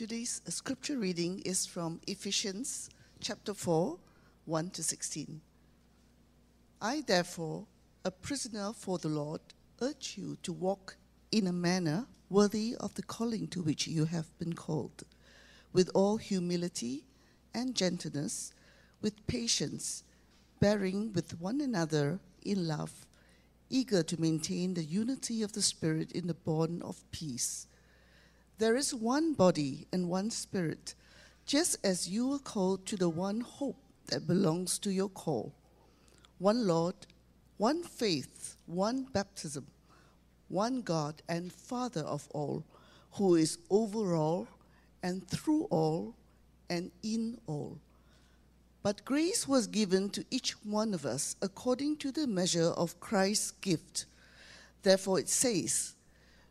Today's uh, scripture reading is from Ephesians chapter 4, 1 to 16. I, therefore, a prisoner for the Lord, urge you to walk in a manner worthy of the calling to which you have been called, with all humility and gentleness, with patience, bearing with one another in love, eager to maintain the unity of the Spirit in the bond of peace. There is one body and one Spirit, just as you were called to the one hope that belongs to your call one Lord, one faith, one baptism, one God and Father of all, who is over all and through all and in all. But grace was given to each one of us according to the measure of Christ's gift. Therefore, it says,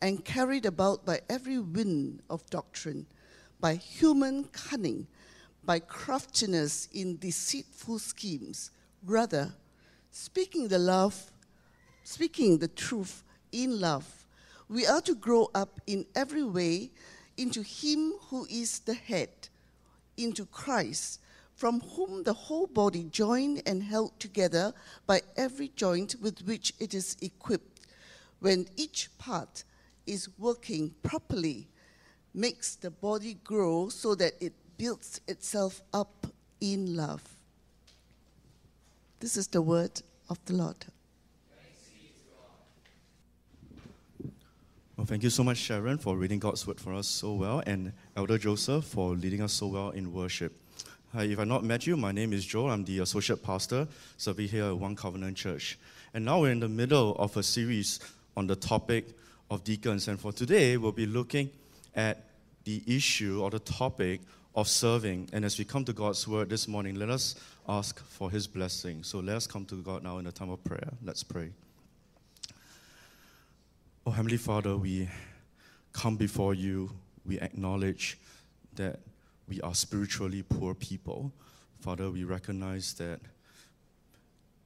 and carried about by every wind of doctrine, by human cunning by craftiness in deceitful schemes. Rather, speaking the love, speaking the truth in love, we are to grow up in every way into Him who is the head, into Christ, from whom the whole body, joined and held together by every joint with which it is equipped, when each part is working properly, makes the body grow so that it builds itself up in love. This is the word of the Lord. Well, thank you so much, Sharon, for reading God's word for us so well, and Elder Joseph for leading us so well in worship. Hi, if I've not met you, my name is Joel. I'm the associate pastor serving here at One Covenant Church. And now we're in the middle of a series on the topic of deacons. And for today, we'll be looking at the issue or the topic of serving. And as we come to God's word this morning, let us ask for his blessing. So let us come to God now in a time of prayer. Let's pray. Oh, Heavenly Father, we come before you. We acknowledge that we are spiritually poor people. Father, we recognize that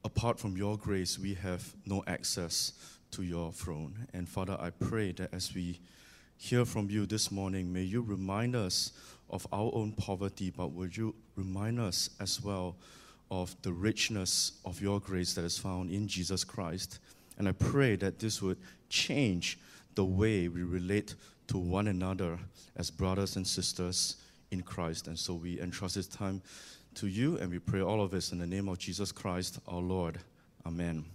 apart from your grace, we have no access to your throne. And Father, I pray that as we hear from you this morning, may you remind us of our own poverty, but would you remind us as well of the richness of your grace that is found in Jesus Christ? And I pray that this would change the way we relate to one another as brothers and sisters in Christ. And so we entrust this time to you, and we pray all of this in the name of Jesus Christ, our Lord. Amen.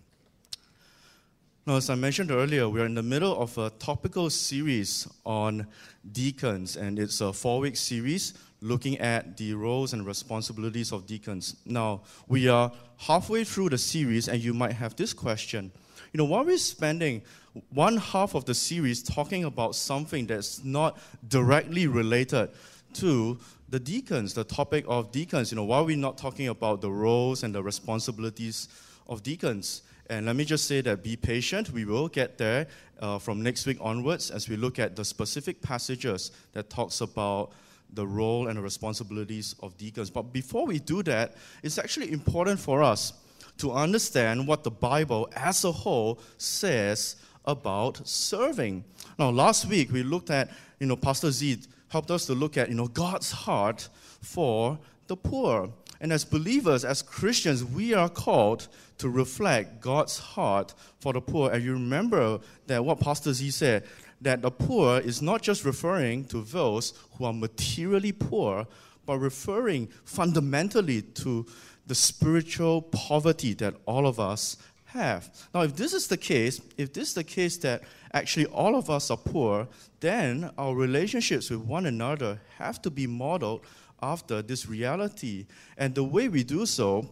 Now, as I mentioned earlier, we are in the middle of a topical series on deacons, and it's a four week series looking at the roles and responsibilities of deacons. Now, we are halfway through the series, and you might have this question. You know, why are we spending one half of the series talking about something that's not directly related to the deacons, the topic of deacons? You know, why are we not talking about the roles and the responsibilities of deacons? And let me just say that be patient. We will get there uh, from next week onwards as we look at the specific passages that talks about the role and the responsibilities of deacons. But before we do that, it's actually important for us to understand what the Bible as a whole says about serving. Now, last week we looked at, you know, Pastor Z helped us to look at, you know, God's heart for the poor. And as believers, as Christians, we are called to reflect God's heart for the poor. And you remember that what Pastor Z said that the poor is not just referring to those who are materially poor, but referring fundamentally to the spiritual poverty that all of us have. Now, if this is the case, if this is the case that actually all of us are poor, then our relationships with one another have to be modeled after this reality. And the way we do so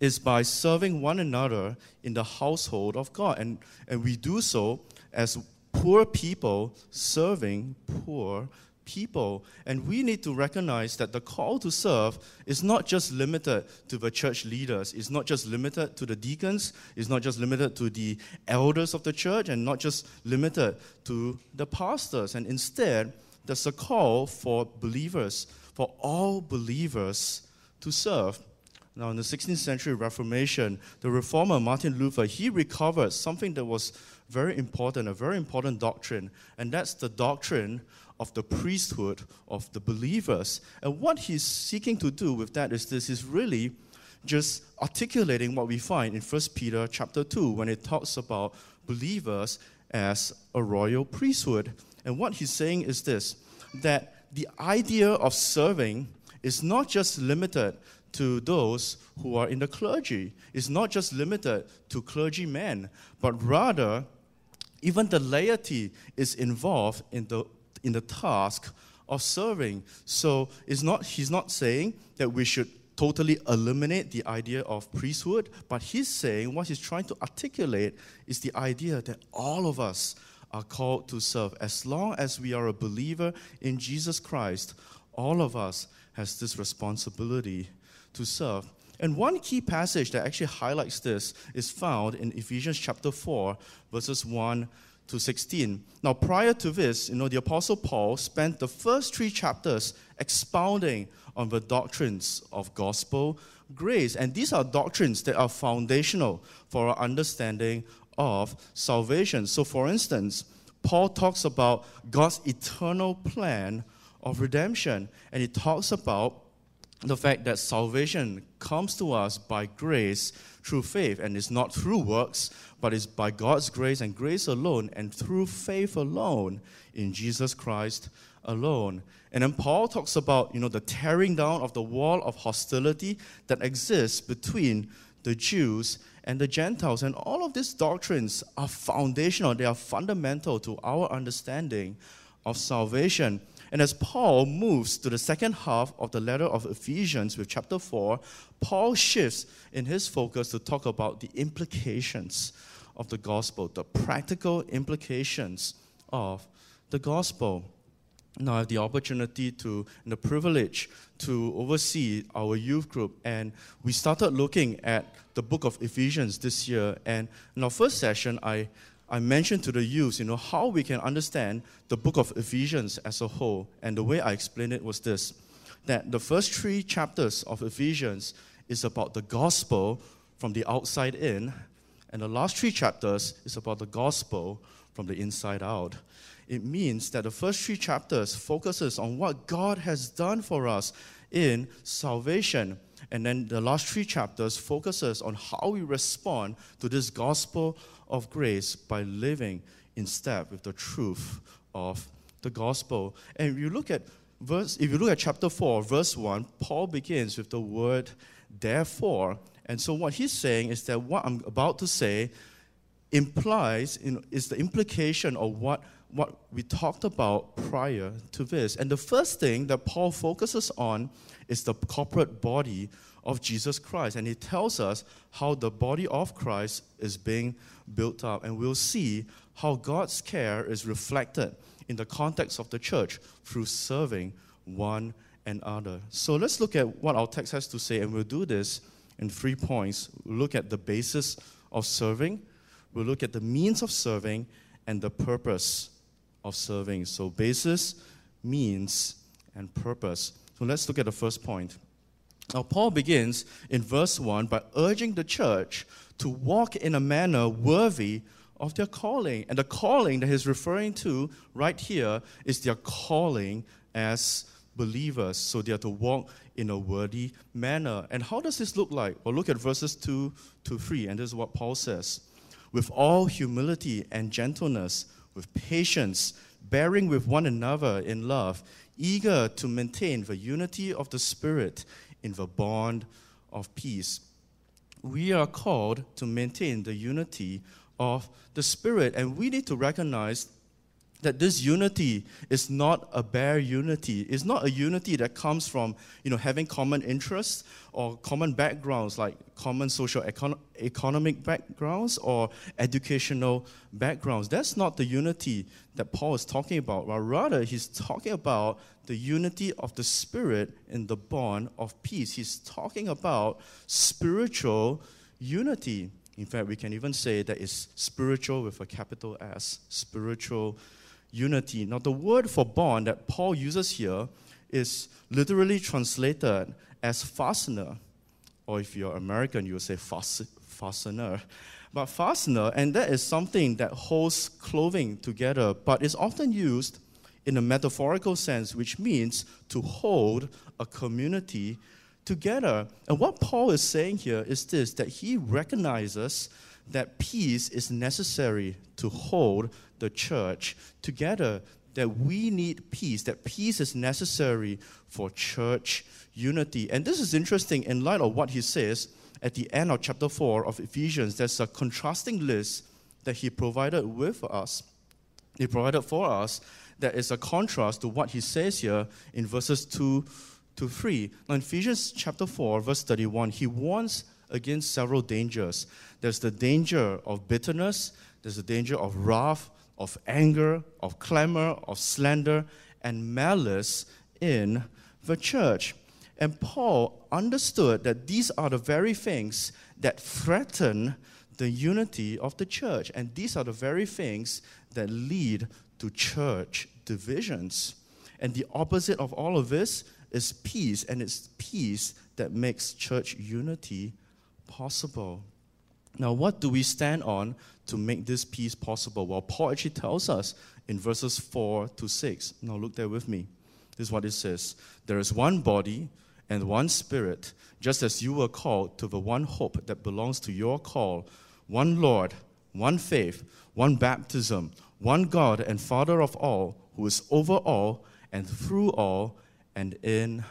is by serving one another in the household of God. And, and we do so as poor people serving poor people. And we need to recognize that the call to serve is not just limited to the church leaders, it's not just limited to the deacons, it's not just limited to the elders of the church, and not just limited to the pastors. And instead, there's a call for believers, for all believers to serve. Now, in the 16th century Reformation, the reformer Martin Luther, he recovered something that was very important, a very important doctrine, and that's the doctrine of the priesthood of the believers. And what he's seeking to do with that is this is really just articulating what we find in 1 Peter chapter 2 when it talks about believers as a royal priesthood. And what he's saying is this that the idea of serving is not just limited to those who are in the clergy. It's not just limited to clergymen, but rather, even the laity is involved in the, in the task of serving. So it's not, he's not saying that we should totally eliminate the idea of priesthood, but he's saying what he's trying to articulate is the idea that all of us are called to serve. As long as we are a believer in Jesus Christ, all of us has this responsibility to serve. And one key passage that actually highlights this is found in Ephesians chapter 4, verses 1 to 16. Now, prior to this, you know, the Apostle Paul spent the first three chapters expounding on the doctrines of gospel grace. And these are doctrines that are foundational for our understanding of salvation. So, for instance, Paul talks about God's eternal plan of redemption, and he talks about the fact that salvation comes to us by grace through faith, and it's not through works, but it's by God's grace and grace alone, and through faith alone in Jesus Christ alone. And then Paul talks about, you know, the tearing down of the wall of hostility that exists between the Jews and the Gentiles. And all of these doctrines are foundational, they are fundamental to our understanding of salvation. And as Paul moves to the second half of the letter of Ephesians with chapter 4, Paul shifts in his focus to talk about the implications of the gospel, the practical implications of the gospel. Now, I have the opportunity to, and the privilege to oversee our youth group, and we started looking at the book of Ephesians this year. And in our first session, I I mentioned to the youth, you know, how we can understand the book of Ephesians as a whole. And the way I explained it was this that the first three chapters of Ephesians is about the gospel from the outside in, and the last three chapters is about the gospel from the inside out. It means that the first three chapters focuses on what God has done for us in salvation. And then the last three chapters focuses on how we respond to this gospel of grace by living in step with the truth of the gospel. And if you look at verse, if you look at chapter 4, verse 1, Paul begins with the word therefore. And so what he's saying is that what I'm about to say implies is the implication of what, what we talked about prior to this. And the first thing that Paul focuses on is the corporate body of Jesus Christ. And he tells us how the body of Christ is being built up. And we'll see how God's care is reflected in the context of the church through serving one another. So let's look at what our text has to say, and we'll do this in three points. We'll look at the basis of serving, we'll look at the means of serving, and the purpose of serving. So, basis, means, and purpose. So let's look at the first point. Now, Paul begins in verse 1 by urging the church to walk in a manner worthy of their calling. And the calling that he's referring to right here is their calling as believers. So they are to walk in a worthy manner. And how does this look like? Well, look at verses 2 to 3, and this is what Paul says With all humility and gentleness, with patience, bearing with one another in love, eager to maintain the unity of the Spirit in the bond of peace. We are called to maintain the unity of the Spirit, and we need to recognize that this unity is not a bare unity. It's not a unity that comes from you know, having common interests or common backgrounds like common social econ- economic backgrounds or educational backgrounds. That's not the unity that Paul is talking about. Rather, he's talking about the unity of the Spirit in the bond of peace. He's talking about spiritual unity. In fact, we can even say that it's spiritual with a capital S, spiritual unity. Now, the word for bond that Paul uses here is literally translated as fastener, or if you're American, you would say fastener. But fastener, and that is something that holds clothing together, but is often used in a metaphorical sense, which means to hold a community together. And what Paul is saying here is this that he recognizes that peace is necessary to hold the church together, that we need peace, that peace is necessary for church unity. And this is interesting in light of what he says at the end of chapter 4 of Ephesians. There's a contrasting list that he provided with us. He provided for us that is a contrast to what he says here in verses 2 to 3. Now, in Ephesians chapter 4, verse 31, he warns against several dangers. There's the danger of bitterness, there's the danger of wrath, of anger, of clamor, of slander, and malice in the church. And Paul understood that these are the very things that threaten the unity of the church. And these are the very things that lead to church divisions. And the opposite of all of this is peace, and it's peace that makes church unity possible. Now, what do we stand on to make this peace possible? Well, Paul actually tells us in verses 4 to 6. Now, look there with me. This is what it says There is one body and one spirit, just as you were called to the one hope that belongs to your call, one Lord, one faith, one baptism, one God and Father of all, who is over all and through all and in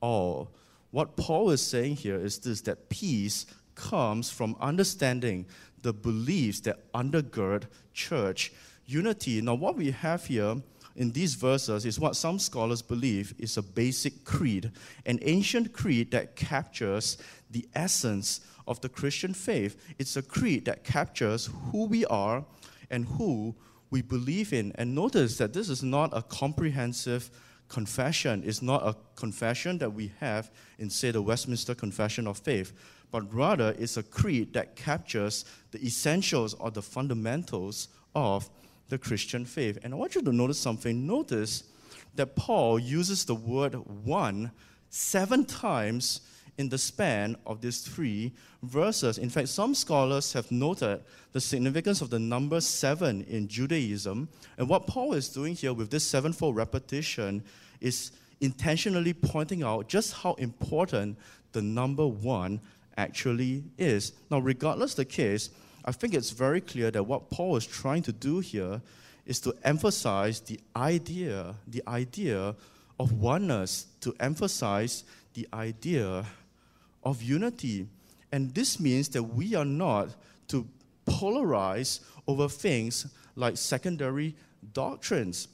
all. What Paul is saying here is this that peace comes from understanding the beliefs that undergird church unity. Now, what we have here in these verses is what some scholars believe is a basic creed, an ancient creed that captures the essence of the Christian faith. It's a creed that captures who we are and who we believe in. And notice that this is not a comprehensive confession, it's not a confession that we have in, say, the Westminster Confession of Faith but rather it's a creed that captures the essentials or the fundamentals of the Christian faith. And I want you to notice something. Notice that Paul uses the word one seven times in the span of these three verses. In fact, some scholars have noted the significance of the number seven in Judaism. And what Paul is doing here with this sevenfold repetition is intentionally pointing out just how important the number one actually is. Now, regardless the case, I think it's very clear that what Paul is trying to do here is to emphasize the idea, the idea of oneness, to emphasize the idea of unity. And this means that we are not to polarize over things like secondary doctrines.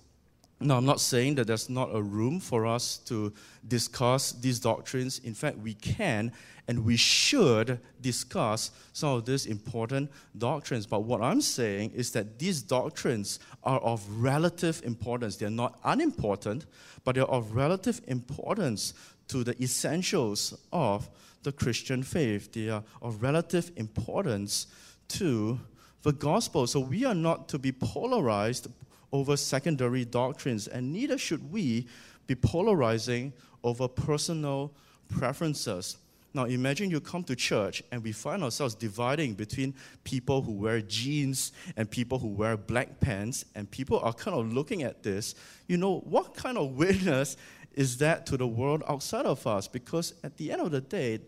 Now, I'm not saying that there's not a room for us to discuss these doctrines. In fact, we can and we should discuss some of these important doctrines. But what I'm saying is that these doctrines are of relative importance. They're not unimportant, but they're of relative importance to the essentials of the Christian faith. They are of relative importance to the gospel. So we are not to be polarized over secondary doctrines, and neither should we be polarizing over personal preferences. Now, imagine you come to church and we find ourselves dividing between people who wear jeans and people who wear black pants, and people are kind of looking at this. You know, what kind of witness is that to the world outside of us? Because at the end of the day,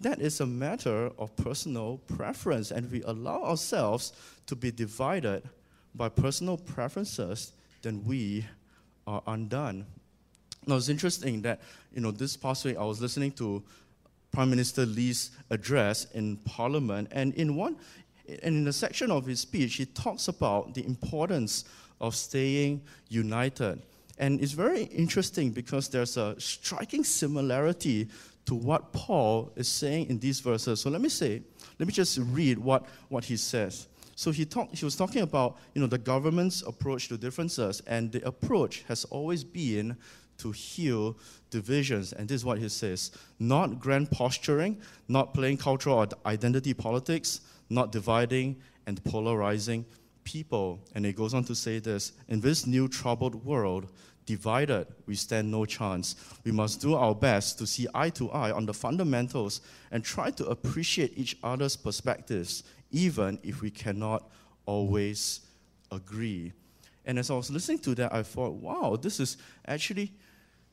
that is a matter of personal preference, and we allow ourselves to be divided by personal preferences, then we are undone. Now it's interesting that you know this past week I was listening to Prime Minister Lee's address in Parliament, and in one and in a section of his speech, he talks about the importance of staying united. And it's very interesting because there's a striking similarity to what Paul is saying in these verses. So let me say, let me just read what, what he says. So he, talk, he was talking about you know, the government's approach to differences, and the approach has always been to heal divisions. And this is what he says not grand posturing, not playing cultural or identity politics, not dividing and polarizing people. And he goes on to say this In this new troubled world, divided, we stand no chance. We must do our best to see eye to eye on the fundamentals and try to appreciate each other's perspectives, even if we cannot always agree. And as I was listening to that, I thought, wow, this is actually,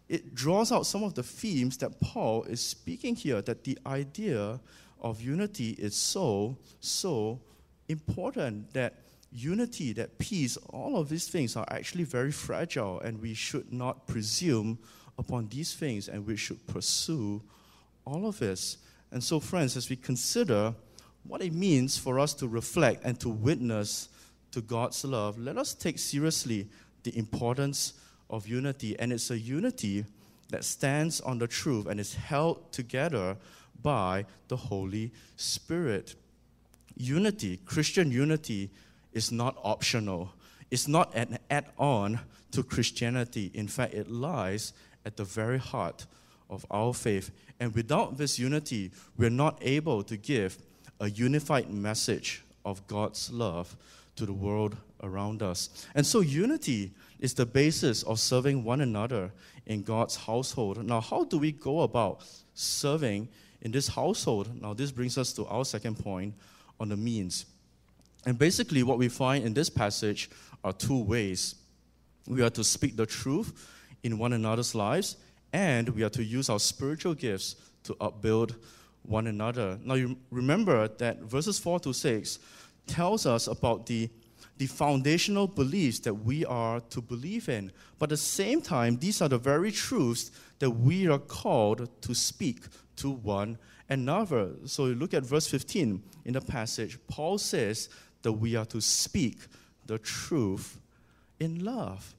it draws out some of the themes that Paul is speaking here, that the idea of unity is so, so important that unity, that peace, all of these things are actually very fragile, and we should not presume upon these things, and we should pursue all of this. And so, friends, as we consider what it means for us to reflect and to witness to God's love, let us take seriously the importance of unity. And it's a unity that stands on the truth and is held together by the Holy Spirit. Unity, Christian unity, is not optional. It's not an add on to Christianity. In fact, it lies at the very heart of our faith. And without this unity, we're not able to give a unified message of God's love to the world around us. And so, unity is the basis of serving one another in God's household. Now, how do we go about serving in this household. Now, this brings us to our second point on the means. And basically, what we find in this passage are two ways. We are to speak the truth in one another's lives, and we are to use our spiritual gifts to upbuild one another. Now, you remember that verses 4 to 6 tells us about the, the foundational beliefs that we are to believe in. But at the same time, these are the very truths that we are called to speak to one another. So you look at verse 15 in the passage. Paul says that we are to speak the truth in love.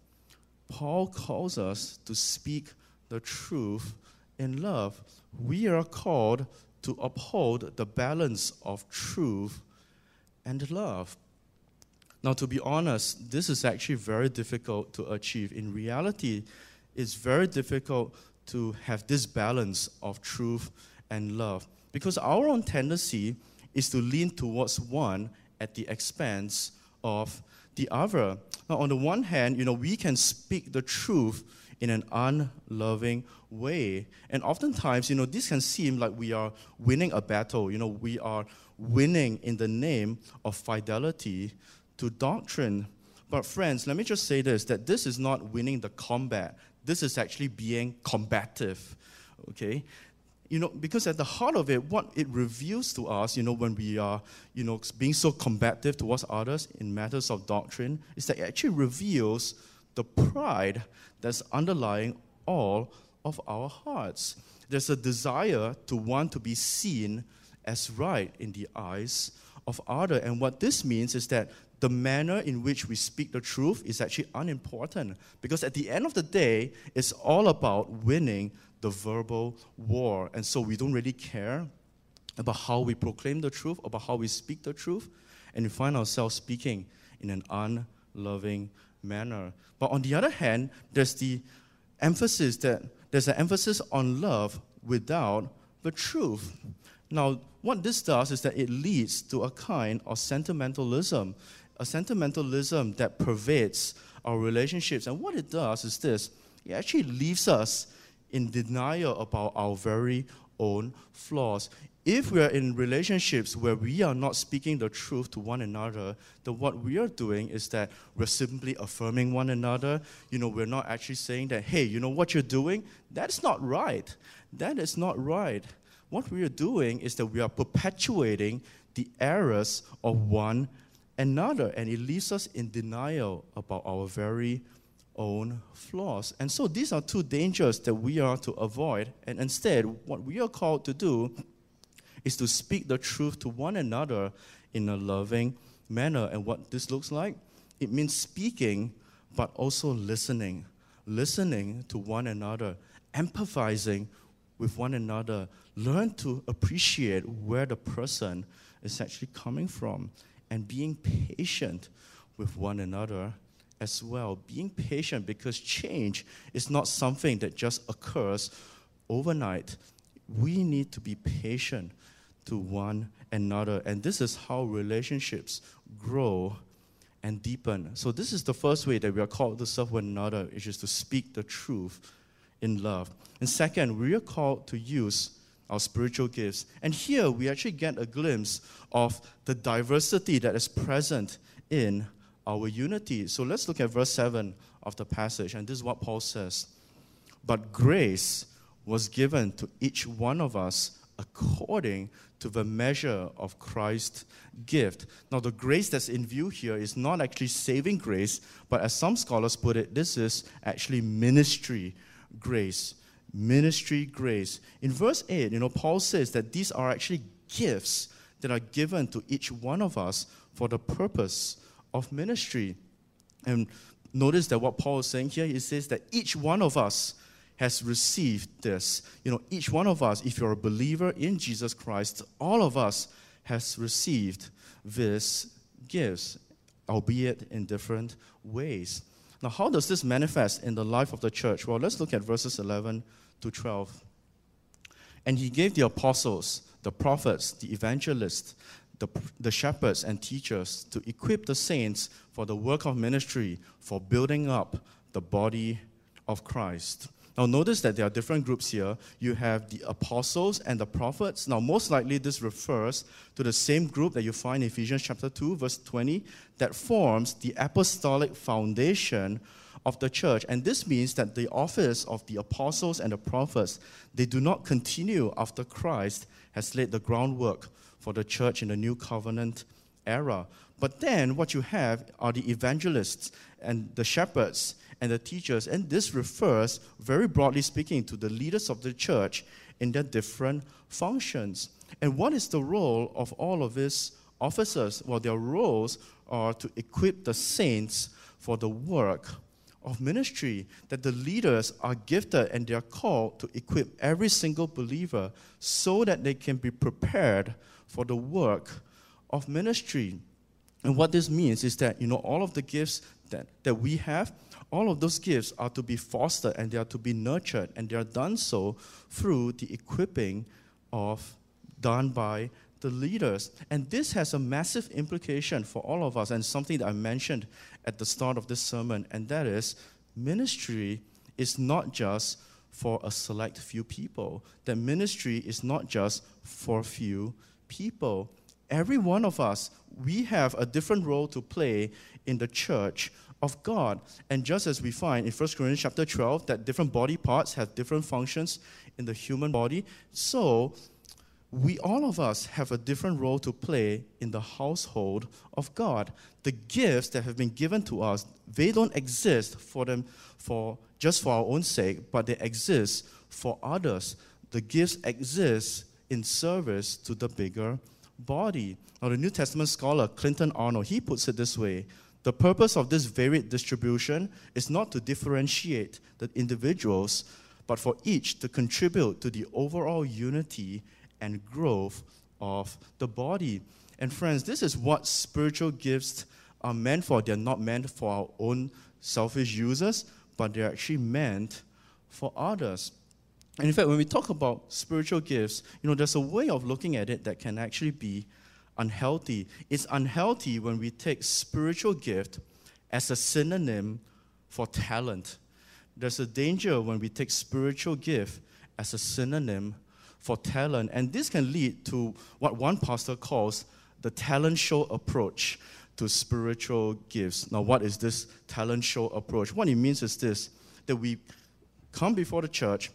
Paul calls us to speak the truth in love. We are called to uphold the balance of truth and love. Now, to be honest, this is actually very difficult to achieve. In reality, it's very difficult to have this balance of truth and love. Because our own tendency is to lean towards one at the expense of the other. Now, on the one hand, you know, we can speak the truth in an unloving way. And oftentimes, you know, this can seem like we are winning a battle. You know, we are winning in the name of fidelity to doctrine. But friends, let me just say this that this is not winning the combat. This is actually being combative, okay? You know, because at the heart of it, what it reveals to us, you know, when we are, you know, being so combative towards others in matters of doctrine, is that it actually reveals the pride that's underlying all of our hearts. There's a desire to want to be seen as right in the eyes of other. And what this means is that the manner in which we speak the truth is actually unimportant because at the end of the day, it's all about winning the verbal war. And so we don't really care about how we proclaim the truth, about how we speak the truth, and we find ourselves speaking in an unloving manner. But on the other hand, there's the emphasis that there's an emphasis on love without the truth. Now, what this does is that it leads to a kind of sentimentalism a sentimentalism that pervades our relationships. And what it does is this it actually leaves us in denial about our very own flaws. If we are in relationships where we are not speaking the truth to one another, then what we are doing is that we're simply affirming one another. You know, we're not actually saying that, hey, you know what you're doing? That's not right. That is not right. What we are doing is that we are perpetuating the errors of one another, and it leaves us in denial about our very own flaws. And so these are two dangers that we are to avoid. And instead, what we are called to do is to speak the truth to one another in a loving manner. And what this looks like? It means speaking, but also listening. Listening to one another, empathizing with one another. Learn to appreciate where the person is actually coming from and being patient with one another as well. Being patient because change is not something that just occurs overnight. We need to be patient to one another. And this is how relationships grow and deepen. So, this is the first way that we are called to serve one another, which is to speak the truth in love. And second, we are called to use our spiritual gifts. And here we actually get a glimpse of the diversity that is present in our unity. So let's look at verse 7 of the passage. And this is what Paul says But grace was given to each one of us according to the measure of Christ's gift. Now, the grace that's in view here is not actually saving grace, but as some scholars put it, this is actually ministry grace. Ministry grace. In verse 8, you know, Paul says that these are actually gifts that are given to each one of us for the purpose of ministry. And notice that what Paul is saying here, he says that each one of us has received this. You know, each one of us, if you're a believer in Jesus Christ, all of us has received this gifts, albeit in different ways. Now, how does this manifest in the life of the church? Well, let's look at verses 11 to 12. And he gave the apostles, the prophets, the evangelists, the, the shepherds, and teachers to equip the saints for the work of ministry, for building up the body of Christ now, notice that there are different groups here. You have the apostles and the prophets. Now, most likely, this refers to the same group that you find in Ephesians chapter 2, verse 20, that forms the apostolic foundation of the church. And this means that the office of the apostles and the prophets, they do not continue after Christ has laid the groundwork for the church in the new covenant era. But then what you have are the evangelists and the shepherds and the teachers. And this refers, very broadly speaking, to the leaders of the church in their different functions. And what is the role of all of these officers? Well, their roles are to equip the saints for the work of ministry, that the leaders are gifted and they are called to equip every single believer so that they can be prepared for the work of ministry. And what this means is that, you know, all of the gifts that, that we have, all of those gifts are to be fostered and they are to be nurtured, and they are done so through the equipping of done by the leaders. And this has a massive implication for all of us, and something that I mentioned at the start of this sermon, and that is ministry is not just for a select few people. That ministry is not just for few people. Every one of us, we have a different role to play in the church of God. And just as we find in 1 Corinthians chapter 12 that different body parts have different functions in the human body, so we all of us have a different role to play in the household of God. The gifts that have been given to us, they don't exist for them for just for our own sake, but they exist for others. The gifts exist in service to the bigger body. Now, the New Testament scholar Clinton Arnold, he puts it this way the purpose of this varied distribution is not to differentiate the individuals, but for each to contribute to the overall unity and growth of the body. And friends, this is what spiritual gifts are meant for. They're not meant for our own selfish users, but they're actually meant for others. And in fact, when we talk about spiritual gifts, you know, there's a way of looking at it that can actually be unhealthy. It's unhealthy when we take spiritual gift as a synonym for talent. There's a danger when we take spiritual gift as a synonym for talent, and this can lead to what one pastor calls the talent show approach to spiritual gifts. Now, what is this talent show approach? What it means is this that we come before the church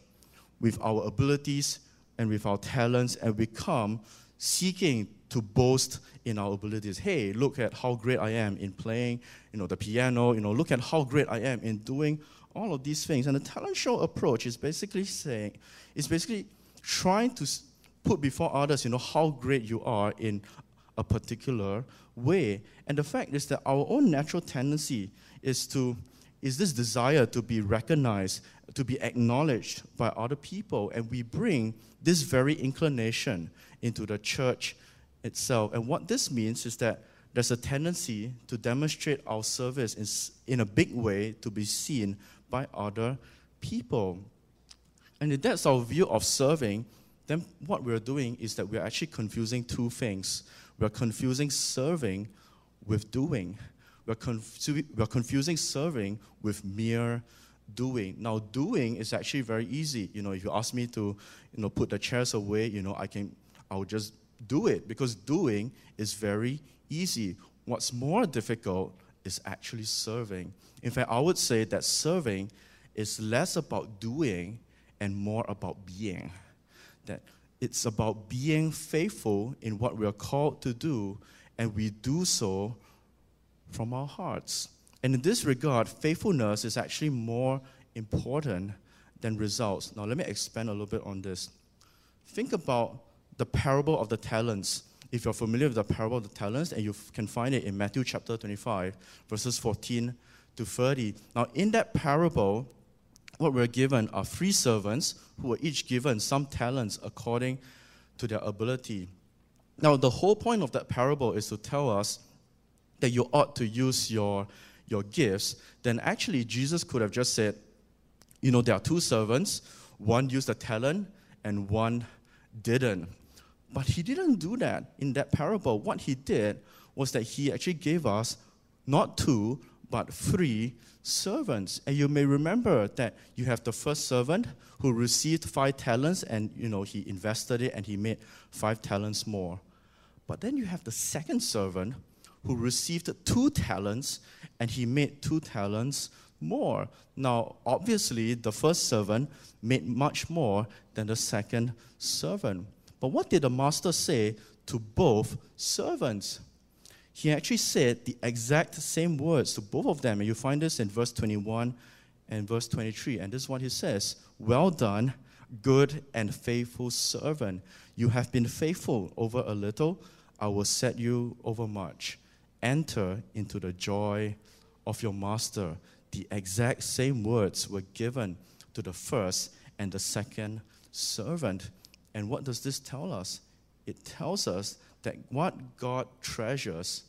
with our abilities and with our talents, and we come seeking to boast in our abilities. Hey, look at how great I am in playing, you know, the piano. You know, look at how great I am in doing all of these things. And the talent show approach is basically saying, is basically trying to put before others, you know, how great you are in a particular way. And the fact is that our own natural tendency is to is this desire to be recognized, to be acknowledged by other people, and we bring this very inclination into the church itself. And what this means is that there's a tendency to demonstrate our service in, in a big way to be seen by other people. And if that's our view of serving, then what we're doing is that we're actually confusing two things. We're confusing serving with doing. We're, confu- we're confusing serving with mere doing. Now, doing is actually very easy. You know, if you ask me to, you know, put the chairs away, you know, I can, I'll just do it because doing is very easy. What's more difficult is actually serving. In fact, I would say that serving is less about doing and more about being. That it's about being faithful in what we are called to do, and we do so from our hearts. And in this regard, faithfulness is actually more important than results. Now, let me expand a little bit on this. Think about the parable of the talents. If you're familiar with the parable of the talents, and you can find it in Matthew chapter 25, verses 14 to 30. Now, in that parable, what we're given are three servants who were each given some talents according to their ability. Now, the whole point of that parable is to tell us that you ought to use your, your gifts. Then, actually, Jesus could have just said, you know, there are two servants, one used a talent and one didn't. But he didn't do that in that parable. What he did was that he actually gave us not two, but three servants. And you may remember that you have the first servant who received five talents and you know he invested it and he made five talents more. But then you have the second servant who received two talents and he made two talents more. Now, obviously, the first servant made much more than the second servant. But what did the master say to both servants? He actually said the exact same words to both of them. And you find this in verse 21 and verse 23. And this is what he says Well done, good and faithful servant. You have been faithful over a little, I will set you over much. Enter into the joy of your master. The exact same words were given to the first and the second servant. And what does this tell us? It tells us that what God treasures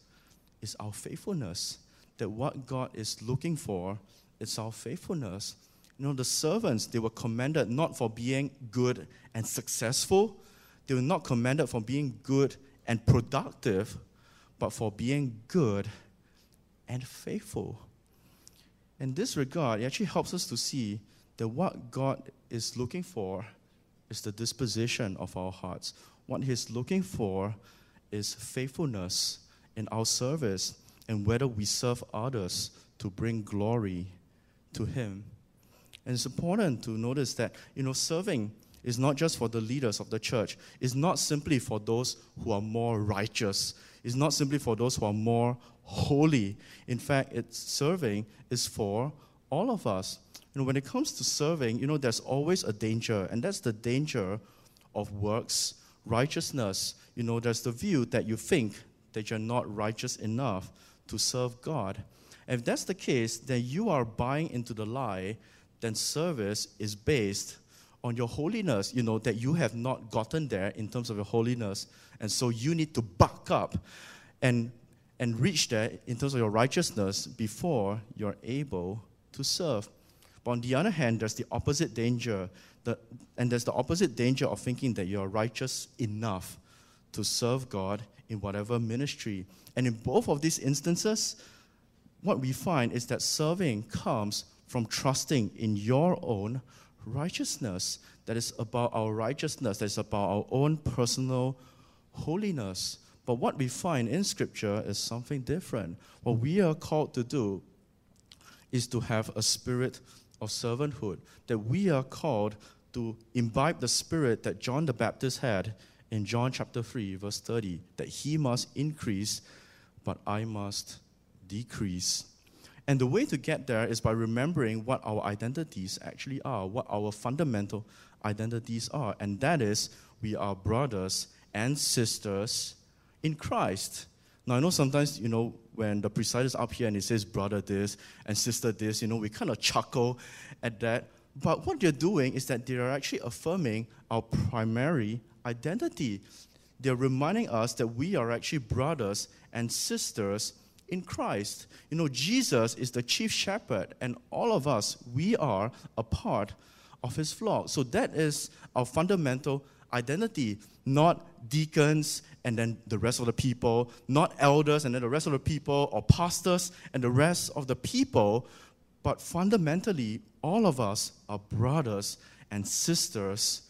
is our faithfulness. That what God is looking for is our faithfulness. You know, the servants, they were commended not for being good and successful, they were not commended for being good and productive, but for being good and faithful. In this regard, it actually helps us to see that what God is looking for is the disposition of our hearts. What He's looking for is faithfulness in our service and whether we serve others to bring glory to Him. And it's important to notice that, you know, serving is not just for the leaders of the church, it's not simply for those who are more righteous, it's not simply for those who are more holy. In fact, it's serving is for all of us. You know, when it comes to serving, you know, there's always a danger, and that's the danger of works righteousness. You know, there's the view that you think that you're not righteous enough to serve God. And if that's the case, then you are buying into the lie, then service is based on your holiness, you know, that you have not gotten there in terms of your holiness. And so you need to buck up and, and reach there in terms of your righteousness before you're able to serve. But on the other hand, there's the opposite danger. The, and there's the opposite danger of thinking that you're righteous enough to serve God in whatever ministry. And in both of these instances, what we find is that serving comes from trusting in your own righteousness. That is about our righteousness, that is about our own personal holiness. But what we find in Scripture is something different. What we are called to do is to have a spirit of servanthood, that we are called to imbibe the spirit that John the Baptist had in John chapter 3, verse 30, that he must increase, but I must decrease. And the way to get there is by remembering what our identities actually are, what our fundamental identities are. And that is, we are brothers and sisters in Christ. Now, I know sometimes, you know, when the presider is up here and he says brother this and sister this, you know, we kind of chuckle at that. But what they're doing is that they are actually affirming our primary identity. They're reminding us that we are actually brothers and sisters in Christ. You know, Jesus is the chief shepherd, and all of us, we are a part of his flock. So that is our fundamental identity, not deacons and then the rest of the people, not elders and then the rest of the people, or pastors and the rest of the people, but fundamentally, all of us are brothers and sisters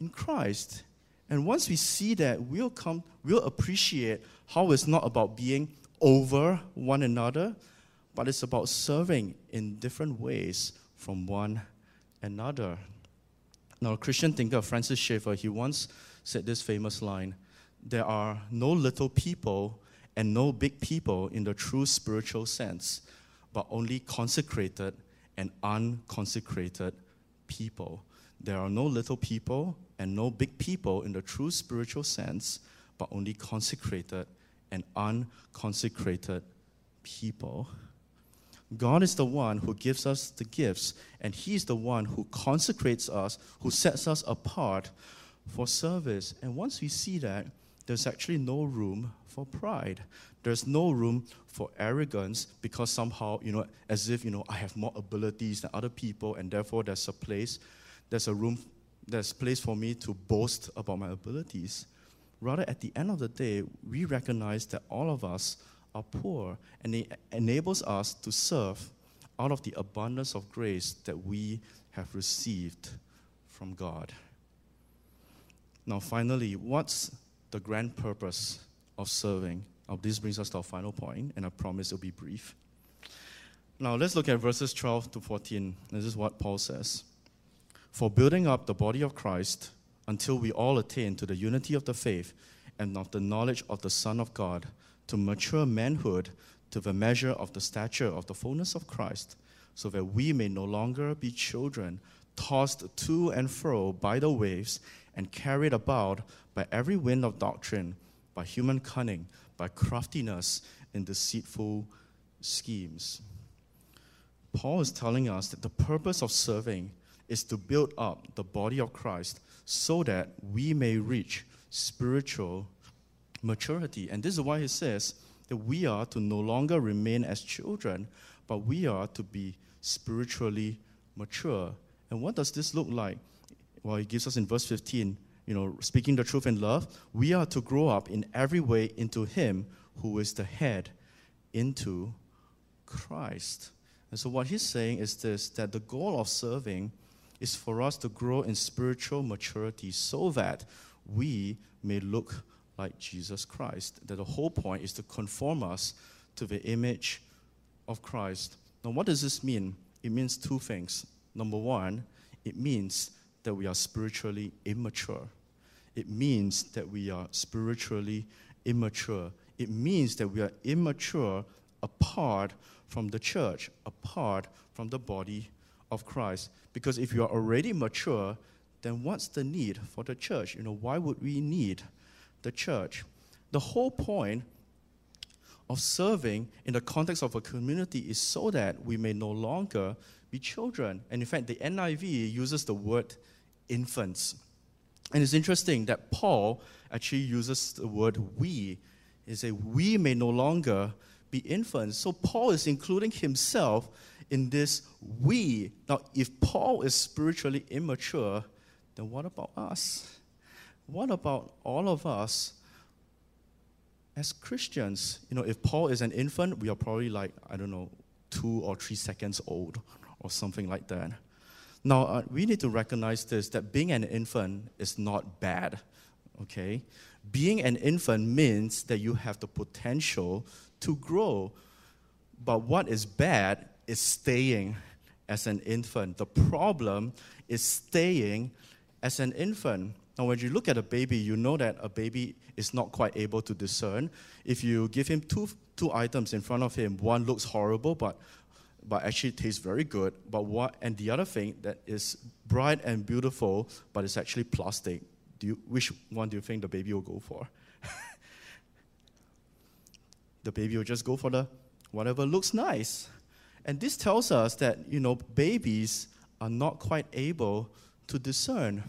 in Christ. And once we see that, we'll come, we'll appreciate how it's not about being over one another, but it's about serving in different ways from one another. Now, a Christian thinker, Francis Schaeffer, he once said this famous line There are no little people and no big people in the true spiritual sense, but only consecrated and unconsecrated people. There are no little people and no big people in the true spiritual sense, but only consecrated and unconsecrated people. God is the one who gives us the gifts, and He's the one who consecrates us, who sets us apart for service. And once we see that, there's actually no room for pride. There's no room for arrogance because somehow, you know, as if, you know, I have more abilities than other people, and therefore there's a place, there's a room, there's place for me to boast about my abilities. Rather, at the end of the day, we recognize that all of us are poor, and it enables us to serve out of the abundance of grace that we have received from God. Now, finally, what's the grand purpose of serving? Now, this brings us to our final point, and I promise it'll be brief. Now, let's look at verses 12 to 14. This is what Paul says For building up the body of Christ until we all attain to the unity of the faith and of the knowledge of the Son of God to mature manhood to the measure of the stature of the fullness of Christ, so that we may no longer be children, tossed to and fro by the waves and carried about by every wind of doctrine, by human cunning, by craftiness and deceitful schemes. Paul is telling us that the purpose of serving is to build up the body of Christ so that we may reach spiritual maturity. And this is why he says that we are to no longer remain as children, but we are to be spiritually mature. And what does this look like? Well, he gives us in verse 15, you know, speaking the truth in love, we are to grow up in every way into him who is the head, into Christ. And so what he's saying is this that the goal of serving is for us to grow in spiritual maturity so that we may look like Jesus Christ. That the whole point is to conform us to the image of Christ. Now, what does this mean? It means two things. Number one, it means that we are spiritually immature. It means that we are spiritually immature. It means that we are immature apart from the church, apart from the body of Christ. Because if you are already mature, then what's the need for the church? You know, why would we need the church. The whole point of serving in the context of a community is so that we may no longer be children. And in fact, the NIV uses the word infants. And it's interesting that Paul actually uses the word we. He says, We may no longer be infants. So Paul is including himself in this we. Now, if Paul is spiritually immature, then what about us? What about all of us as Christians? You know, if Paul is an infant, we are probably like, I don't know, two or three seconds old or something like that. Now, uh, we need to recognize this that being an infant is not bad, okay? Being an infant means that you have the potential to grow. But what is bad is staying as an infant. The problem is staying as an infant. Now, when you look at a baby, you know that a baby is not quite able to discern. If you give him two, two items in front of him, one looks horrible, but, but actually tastes very good, but what, and the other thing that is bright and beautiful, but it's actually plastic, do you, which one do you think the baby will go for? the baby will just go for the whatever looks nice. And this tells us that, you know, babies are not quite able to discern.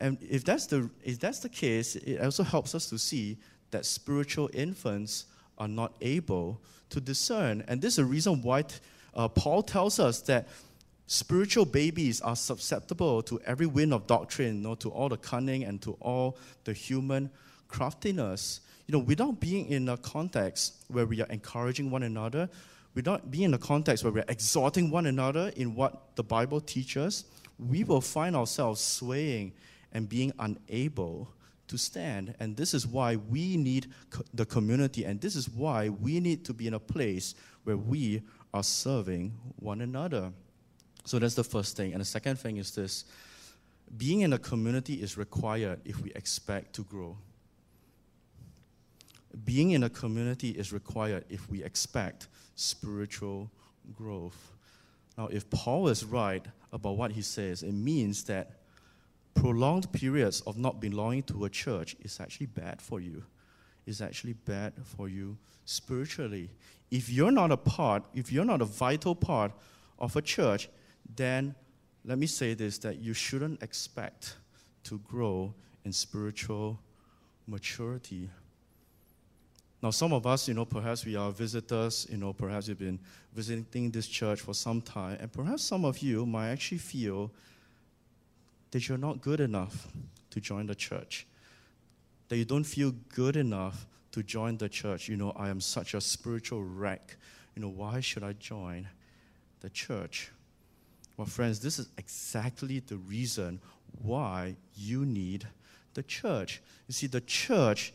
And if that's the, if that's the case, it also helps us to see that spiritual infants are not able to discern. And this is the reason why uh, Paul tells us that spiritual babies are susceptible to every wind of doctrine, you know, to all the cunning and to all the human craftiness you know, without being in a context where we are encouraging one another, without being in a context where we're exhorting one another in what the Bible teaches, we will find ourselves swaying and being unable to stand. And this is why we need co- the community, and this is why we need to be in a place where we are serving one another. So that's the first thing. And the second thing is this being in a community is required if we expect to grow being in a community is required if we expect spiritual growth. Now, if Paul is right about what he says, it means that prolonged periods of not belonging to a church is actually bad for you. Is actually bad for you spiritually. If you're not a part, if you're not a vital part of a church, then let me say this that you shouldn't expect to grow in spiritual maturity now, some of us, you know, perhaps we are visitors, you know, perhaps you've been visiting this church for some time, and perhaps some of you might actually feel that you're not good enough to join the church, that you don't feel good enough to join the church. You know, I am such a spiritual wreck. You know, why should I join the church? Well, friends, this is exactly the reason why you need the church. You see, the church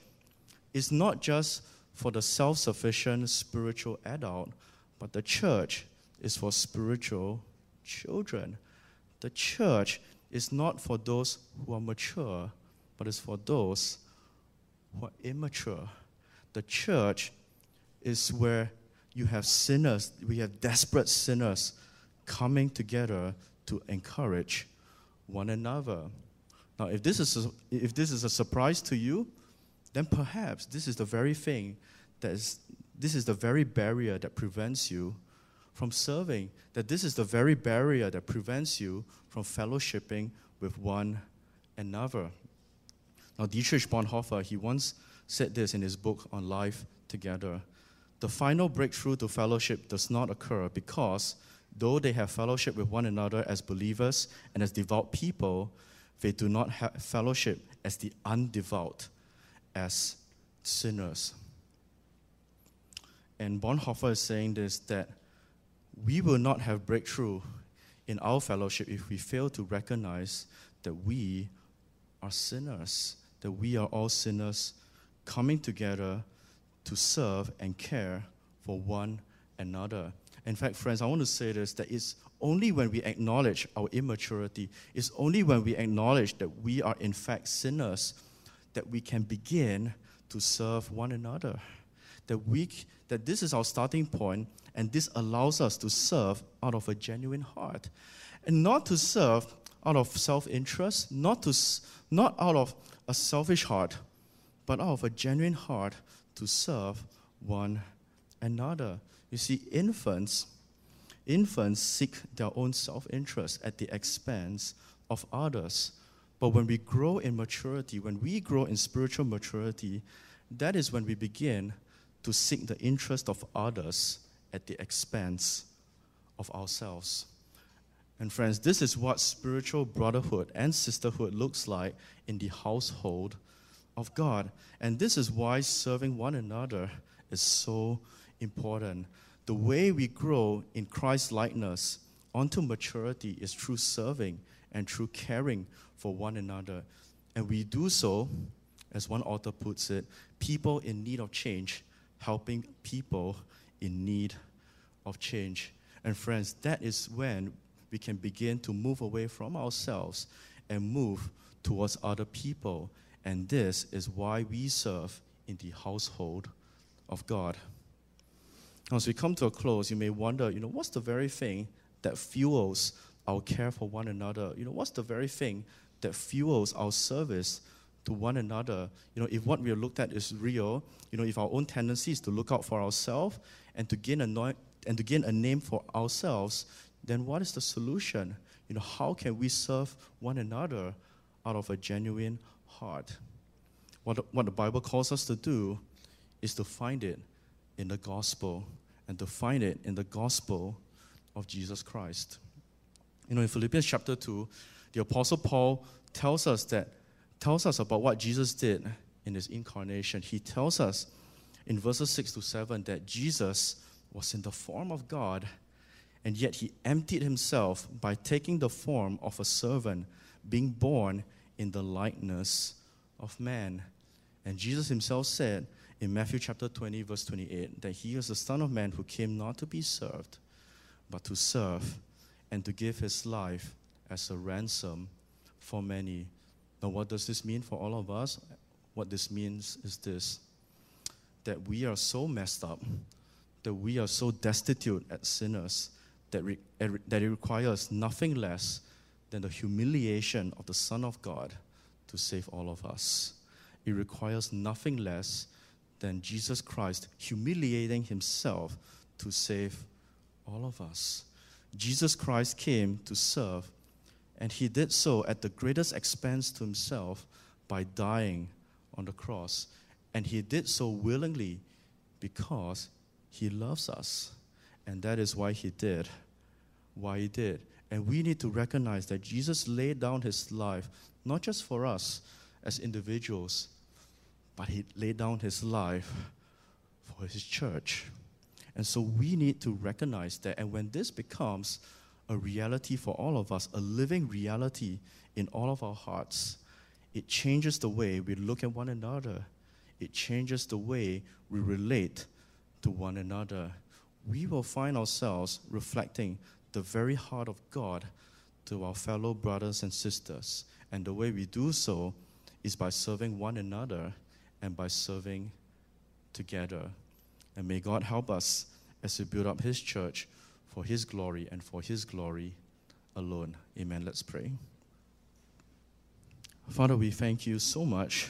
is not just for the self sufficient spiritual adult, but the church is for spiritual children. The church is not for those who are mature, but is for those who are immature. The church is where you have sinners, we have desperate sinners coming together to encourage one another. Now, if this is a, if this is a surprise to you, then perhaps this is the very thing that is, this is the very barrier that prevents you from serving, that this is the very barrier that prevents you from fellowshipping with one another. Now, Dietrich Bonhoeffer, he once said this in his book on life together. The final breakthrough to fellowship does not occur because, though they have fellowship with one another as believers and as devout people, they do not have fellowship as the undevout, as sinners. And Bonhoeffer is saying this that we will not have breakthrough in our fellowship if we fail to recognize that we are sinners, that we are all sinners coming together to serve and care for one another. In fact, friends, I want to say this that it's only when we acknowledge our immaturity, it's only when we acknowledge that we are in fact sinners that we can begin to serve one another that we that this is our starting point and this allows us to serve out of a genuine heart. And not to serve out of self-interest not to not out of a selfish heart but out of a genuine heart to serve one another. You see infants infants seek their own self-interest at the expense of others. But when we grow in maturity when we grow in spiritual maturity that is when we begin to seek the interest of others at the expense of ourselves. And friends, this is what spiritual brotherhood and sisterhood looks like in the household of God. And this is why serving one another is so important. The way we grow in Christ's likeness onto maturity is through serving and through caring for one another. And we do so, as one author puts it, people in need of change helping people in need of change. And friends, that is when we can begin to move away from ourselves and move towards other people. And this is why we serve in the household of God. As we come to a close, you may wonder, you know, what's the very thing that fuels our care for one another? You know, what's the very thing that fuels our service to one another? You know, if what we are looked at is real, you know, if our own tendency is to look out for ourselves and to gain a no- and to gain a name for ourselves, then what is the solution? You know, how can we serve one another out of a genuine heart? What the, what the Bible calls us to do is to find it in the gospel and to find it in the gospel of Jesus Christ. You know, in Philippians chapter 2, the Apostle Paul tells us that tells us about what Jesus did in his incarnation. He tells us in verses 6 to 7 that Jesus was in the form of God, and yet he emptied himself by taking the form of a servant, being born in the likeness of man. And Jesus himself said in Matthew chapter 20, verse 28, that he is the Son of Man who came not to be served, but to serve and to give his life as a ransom for many. Now, what does this mean for all of us? What this means is this that we are so messed up, that we are so destitute as sinners, that, re- that it requires nothing less than the humiliation of the Son of God to save all of us. It requires nothing less than Jesus Christ humiliating himself to save all of us. Jesus Christ came to serve, and he did so at the greatest expense to himself by dying on the cross. And he did so willingly because he loves us. And that is why he did. Why he did. And we need to recognize that Jesus laid down his life, not just for us as individuals, but he laid down his life for his church. And so we need to recognize that. And when this becomes a reality for all of us, a living reality in all of our hearts, it changes the way we look at one another. It changes the way we relate to one another. We will find ourselves reflecting the very heart of God to our fellow brothers and sisters. And the way we do so is by serving one another and by serving together. And may God help us as we build up His church for His glory and for His glory alone. Amen. Let's pray. Father, we thank you so much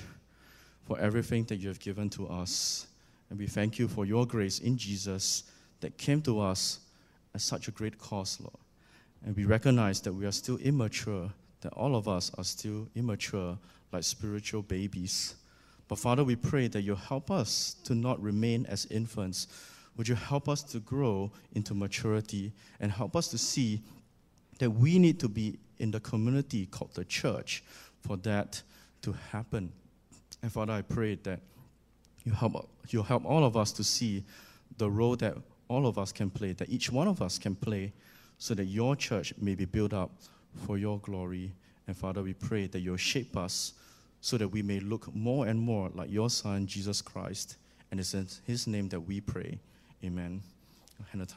for everything that you have given to us. And we thank you for your grace in Jesus that came to us at such a great cost, Lord. And we recognize that we are still immature, that all of us are still immature, like spiritual babies. But Father, we pray that you help us to not remain as infants. Would you help us to grow into maturity and help us to see that we need to be in the community called the church for that to happen. And Father, I pray that you help, you help all of us to see the role that all of us can play, that each one of us can play, so that your church may be built up for your glory. And Father, we pray that you'll shape us so that we may look more and more like your Son, Jesus Christ. And it's in his name that we pray. Amen. The time